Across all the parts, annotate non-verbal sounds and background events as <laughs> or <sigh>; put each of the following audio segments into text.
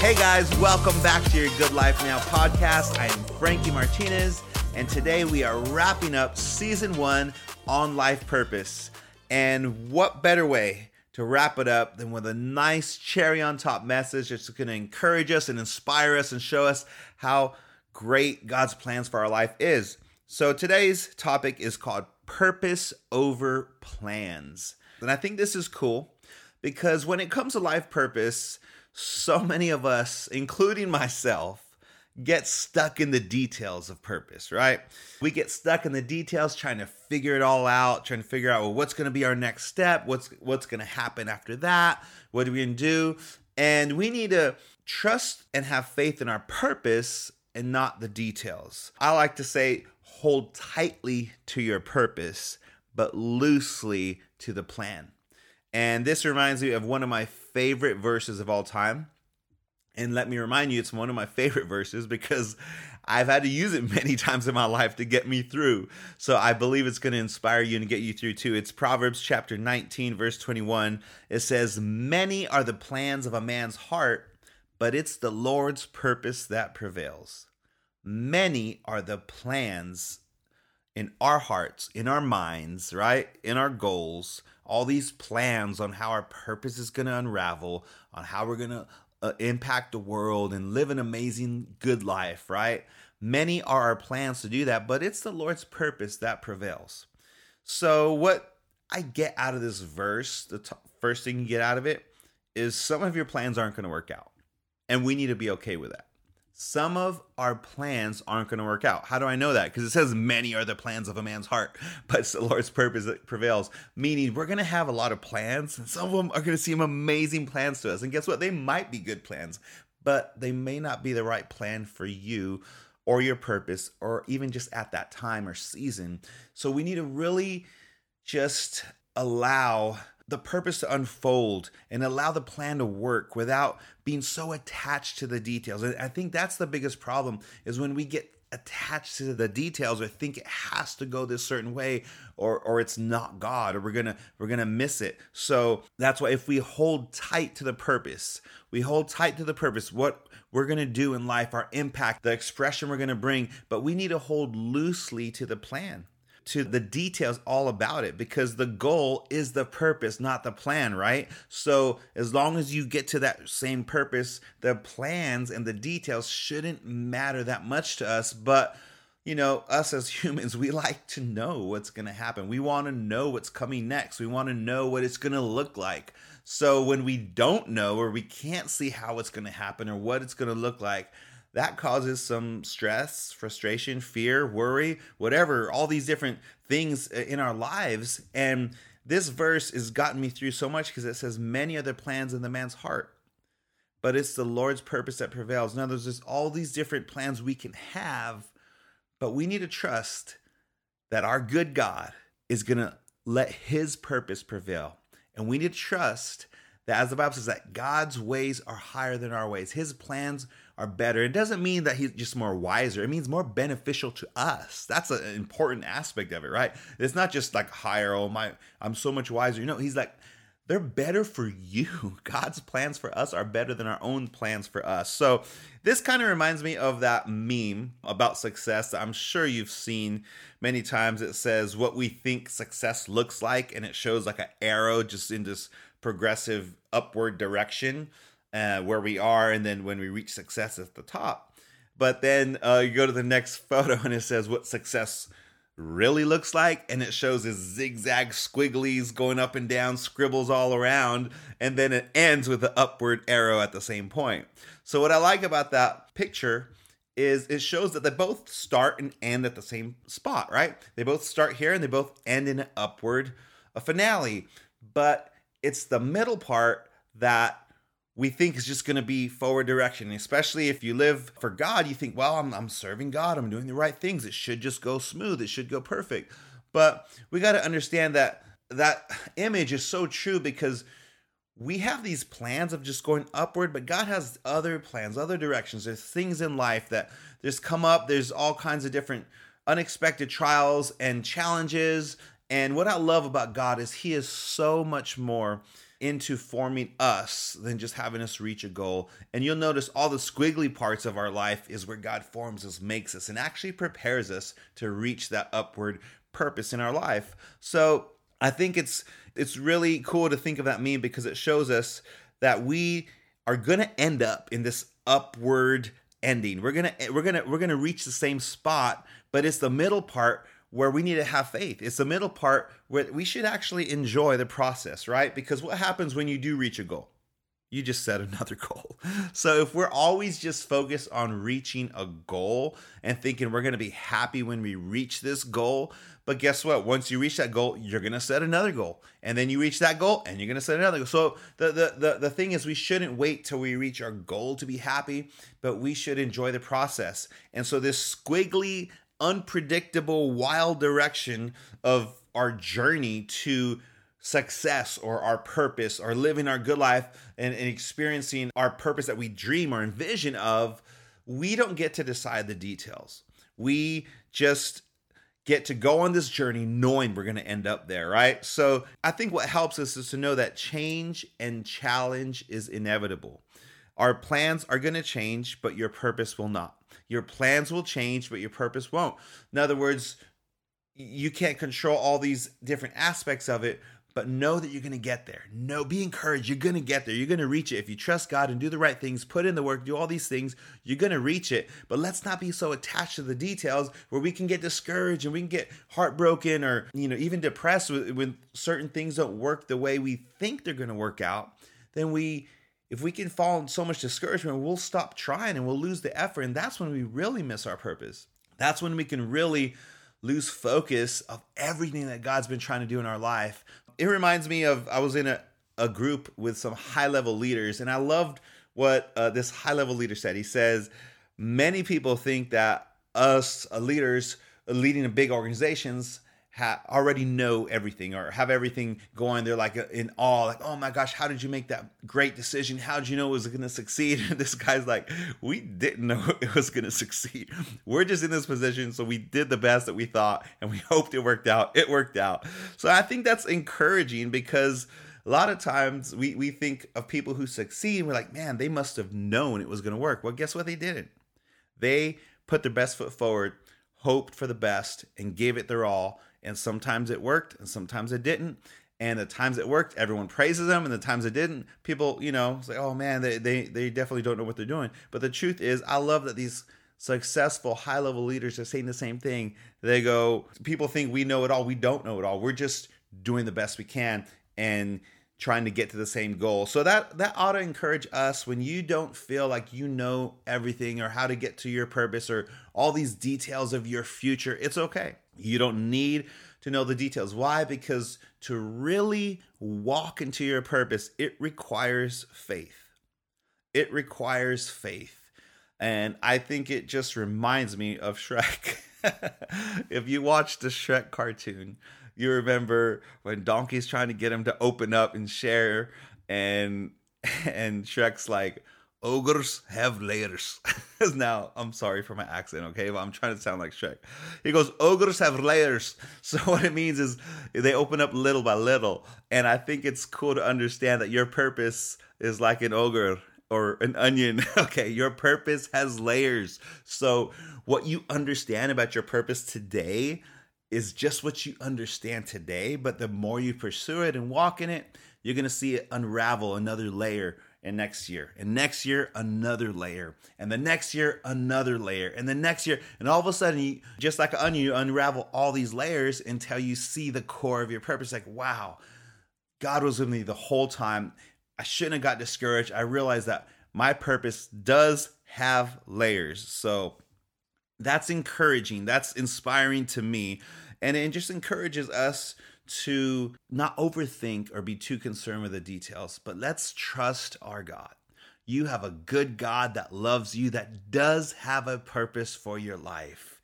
Hey guys, welcome back to your Good Life Now podcast. I am Frankie Martinez, and today we are wrapping up season one on life purpose. And what better way to wrap it up than with a nice cherry on top message that's going to encourage us and inspire us and show us how great God's plans for our life is. So today's topic is called purpose over plans. And I think this is cool because when it comes to life purpose, so many of us, including myself, get stuck in the details of purpose, right? We get stuck in the details trying to figure it all out, trying to figure out well what's going to be our next step, what's what's going to happen after that, what are we going to do? And we need to trust and have faith in our purpose and not the details. I like to say hold tightly to your purpose, but loosely to the plan. And this reminds me of one of my favorite verses of all time. And let me remind you, it's one of my favorite verses because I've had to use it <laughs> many times in my life to get me through. So I believe it's going to inspire you and get you through too. It's Proverbs chapter 19, verse 21. It says, Many are the plans of a man's heart, but it's the Lord's purpose that prevails. Many are the plans in our hearts, in our minds, right? In our goals, all these plans on how our purpose is going to unravel, on how we're going to uh, impact the world and live an amazing, good life, right? Many are our plans to do that, but it's the Lord's purpose that prevails. So, what I get out of this verse, the t- first thing you get out of it is some of your plans aren't going to work out. And we need to be okay with that some of our plans aren't going to work out. How do I know that? Because it says many are the plans of a man's heart, <laughs> but the Lord's purpose prevails. Meaning we're going to have a lot of plans, and some of them are going to seem amazing plans to us. And guess what? They might be good plans, but they may not be the right plan for you or your purpose, or even just at that time or season. So we need to really just allow the purpose to unfold and allow the plan to work without being so attached to the details. And I think that's the biggest problem is when we get attached to the details or think it has to go this certain way or or it's not God or we're going to we're going to miss it. So that's why if we hold tight to the purpose, we hold tight to the purpose, what we're going to do in life, our impact, the expression we're going to bring, but we need to hold loosely to the plan to the details all about it because the goal is the purpose, not the plan, right? So, as long as you get to that same purpose, the plans and the details shouldn't matter that much to us. But, you know, us as <laughs> humans, we like to know what's going to happen. We want to know what's coming next. We want to know what it's going to look like. So, when we don't know or we can't see how it's going to happen or what it's going to look like, that causes some stress, frustration, fear, worry, whatever, all these different things uh, in our lives. And this verse has gotten me through so much because it says, Many the plans in the man's heart, but it's the Lord's purpose that prevails. Now, there's just all these different plans we can have, but we need to trust that our good God is going to let his purpose prevail. And we need to trust that, as the Bible says, that God's ways are higher than our ways. His plans are better. It doesn't mean that he's just more wiser. It means more beneficial to us. That's an important aspect of it, right? It's not just like higher, oh my, I'm so much wiser. You know, he's like, they're better for you. <laughs> God's plans for us are better than our own plans for us. So, this kind of reminds me of that meme about success that I'm sure you've seen many times. It says what we think success looks like, and it shows like an arrow just in this progressive upward direction uh, where we are, and then when we reach success at the top. But then uh, you go to the next <laughs> photo and it says what success really looks like, and it shows this zigzag squigglies going up and down, scribbles all around, and then it ends with the upward arrow at the same point. So, what I like about that picture is it shows that they both start and end at the same spot, right? They both start here and they both end in an upward a finale. But it's the middle part that we think is just going to be forward direction. Especially if you live for God, you think, well, I'm, I'm serving God, I'm doing the right things. It should just go smooth, it should go perfect. But we got to understand that that image is so true because we have these plans of just going upward, but God has other plans, other directions. There's things in life that just come up. There's all kinds of different unexpected trials and challenges. And what I love about God is He is so much more into forming us than just having us reach a goal. And you'll notice all the squiggly parts of our life is where God forms us, makes us, and actually prepares us to reach that upward purpose in our life. So I think it's it's really cool to think of that meme because it shows us that we are going to end up in this upward ending. We're going to we're going to we're going to reach the same spot, but it's the middle part where we need to have faith. It's the middle part where we should actually enjoy the process, right? Because what happens when you do reach a goal? You just set <laughs> another goal. So if we're always just focused on reaching a goal and thinking we're going to be happy when we reach this goal, but guess what? Once you reach that goal, you're going to set another goal. And then you reach that goal and you're going to set another goal. So the, the, the, the thing is, we shouldn't wait till we reach our goal to be happy, but we should enjoy the process. And so this squiggly, unpredictable, wild direction of our journey to success or our purpose or living our good life and, and, experiencing our purpose that we dream or envision of, we don't get to decide the details. We just get to go on this journey knowing we're going to end up there, right? So I think what helps us is to know that change and challenge is inevitable. Our plans are going to change, but your purpose will not. Your plans will change, but your purpose won't. In other words, you can't control all these different aspects of it, but know that you're going to get there. No, be encouraged. You're going to get there. You're going to reach it. If you trust God and do the right things, put in the work, do all these things, you're going to reach it. But let's not be so attached to the details where we can get discouraged and we can get heartbroken or, you know, even depressed when certain things don't work the way we think they're going to work out. Then we if we can fall in so much discouragement, we'll stop trying and we'll lose the effort. And that's when we really miss our purpose. That's when we can really lose focus of everything that God's been trying to do in our life it reminds me of I was in a, a group with some high level leaders, and I loved what uh, this high level leader said. He says, Many people think that us uh, leaders leading big organizations ha- already know everything or have everything going. They're like in awe, like, oh my gosh, how did you make that great decision? How did you know it was going to succeed? <laughs> And this guy's like, we didn't know <laughs> it was going to succeed. We're just in this position, so we did the best that we thought, and we <laughs> hoped it worked out. It worked out. So I think that's encouraging because a lot of times we, we think of people who succeed, we're like, man, they must have known it was going to work. Well, guess what? They didn't. They put their best foot forward, hoped for the best, and gave it their all. And sometimes it worked and sometimes it didn't. And the times it worked, everyone praises them. And the times it didn't, people, you know, say, oh man, they, they, they definitely don't know what they're doing. But the truth is, I love that these successful high level leaders are saying the same thing. They go, people think we know it all. We don't know it all. We're just doing the best we can and trying to get to the same goal. So that that ought to encourage us when you don't feel like you know everything or how to get to your purpose or all these details of your future. It's okay. You don't need to know the details. Why? Because to really walk into your purpose, it requires faith. It requires faith. And I think it just reminds me of Shrek. <laughs> <laughs> if you watch the Shrek cartoon, you remember when Donkey's trying to get him to open up and share and <laughs> and Shrek's like, ogres have layers. <laughs> now, I'm sorry for my accent, okay? But I'm trying to sound like Shrek. He goes, ogres have layers. So what it means is they open up little by little. And I think it's cool to understand that your purpose is like an ogre or an onion. <laughs> okay, your purpose has layers. So what you understand about your purpose today is just what you understand today, but the more you pursue it and walk in it, you're going to see it unravel another layer and next year and next year another layer and the next year another layer and the next year and all of a sudden you just like an onion you unravel all these layers until you see the core of your purpose like wow god was with me the whole time i shouldn't have got discouraged i realized that my purpose does have layers so that's encouraging that's inspiring to me and it just encourages us to not overthink or be too concerned with the details, but let's trust our God. You have a good God that loves you, that does have a purpose for your life.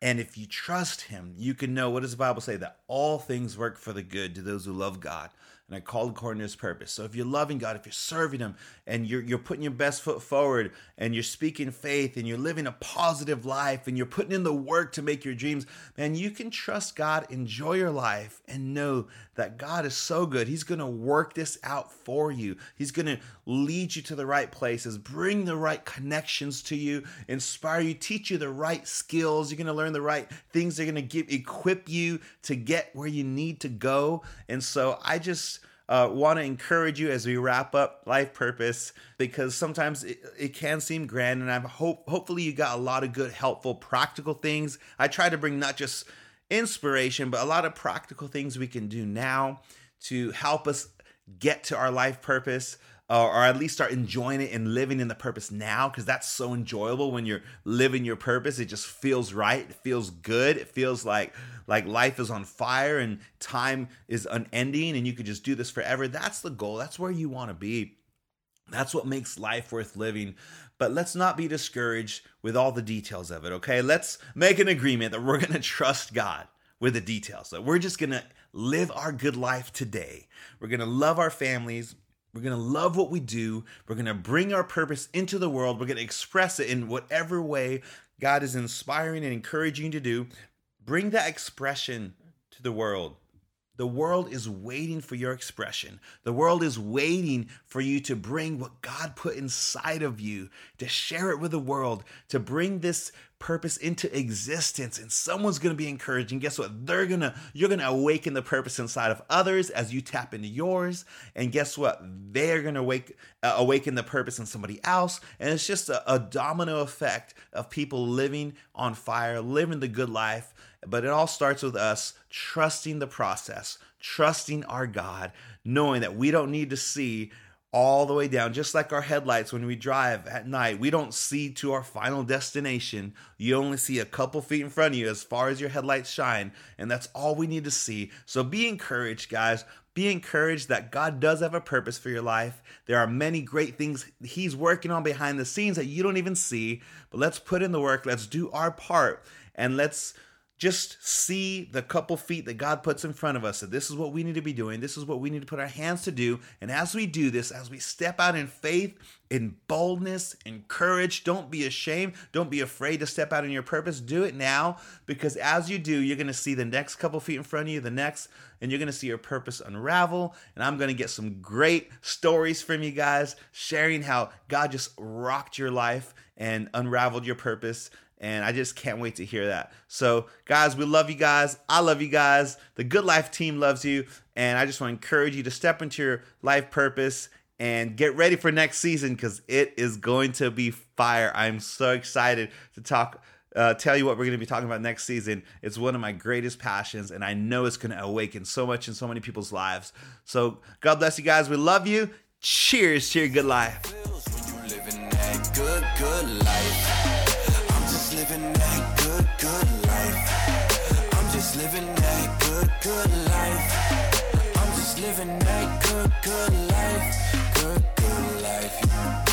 And if you trust him, you can know what does the Bible say? That all things work for the good to those who love God and are called according to his purpose. So if you're loving God, if you're serving him and you're you're putting your best foot forward and you're speaking faith and you're living a positive life and you're putting in the work to make your dreams, man, you can trust God, enjoy your life, and know that God is so good. He's gonna work this out for you. He's gonna lead you to the right places, bring the right connections to you, inspire you, teach you the right skills. You're gonna learn the right things. They're gonna give equip you to get where you need to go. And so I just uh, want to encourage you as we wrap up life purpose because sometimes it, it can seem grand and i hope hopefully you got a lot of good helpful practical things i try to bring not just inspiration but a lot of practical things we can do now to help us get to our life purpose or at least start enjoying it and living in the purpose now because that's so enjoyable when you're living your purpose. It just feels right it feels good it feels like like life is on fire and time is unending and you could just do this forever. That's the goal. That's where you want to be. That's what makes life worth living. But let's not be discouraged with all the details of it, okay? Let's make an agreement that we're <laughs> to trust God with the details. That we're just to live our good life today. We're to love our families. We're going to love what we do. We're going to bring our purpose into the world. We're going to express it in whatever way God is inspiring and encouraging you to do. Bring that expression to the world. The world is waiting for your expression. The world is waiting for you to bring what God put inside of you, to share it with the world, to bring this purpose into existence. And someone's going to be encouraged. And guess what? They're going to, you're going to awaken the purpose inside of others as you tap into yours. And guess what? They're going to wake, uh, awaken the purpose in somebody else. And it's just a, a domino effect of people living on fire, living the good life but it all starts with us trusting the process, trusting our God, knowing that we don't need to see all the way down, just like our headlights when we drive at night. We don't see to our final destination. You only see a couple feet in front of you as far as your headlights shine, and that's all we need to see. So be encouraged, guys. Be encouraged that God does have a purpose for your life. There are many great things He's working on behind the scenes that you don't even see. But let's put in the work, let's do our part, and let's just see the couple feet that God puts in front of us. That this is what we need to be doing. This is what we need to put our hands to do. And as we do this, as we step out in faith, in boldness, in courage, don't be ashamed. Don't be afraid to step out in your purpose. Do it now because as you do, you're going to see the next couple feet in front of you, the next, and you're going to see your purpose unravel. And I'm going to get some great stories from you guys sharing how God just rocked your life and unraveled your purpose and I just can't wait to hear that. So, guys, we love you guys. I love you guys. The Good Life team loves you. And I just want to encourage you to step into your life purpose and get ready for next season because it is going to be fire. I'm so excited to talk. Uh, tell you what we're going to be talking about next season. It's one of my greatest passions, and I know it's going to awaken so much in so many people's lives. So, God bless you guys. We love you. Cheers to your good life. Good, good life living that good, good life. I'm just living that good, good life. I'm just living that good, good life. Good, good life.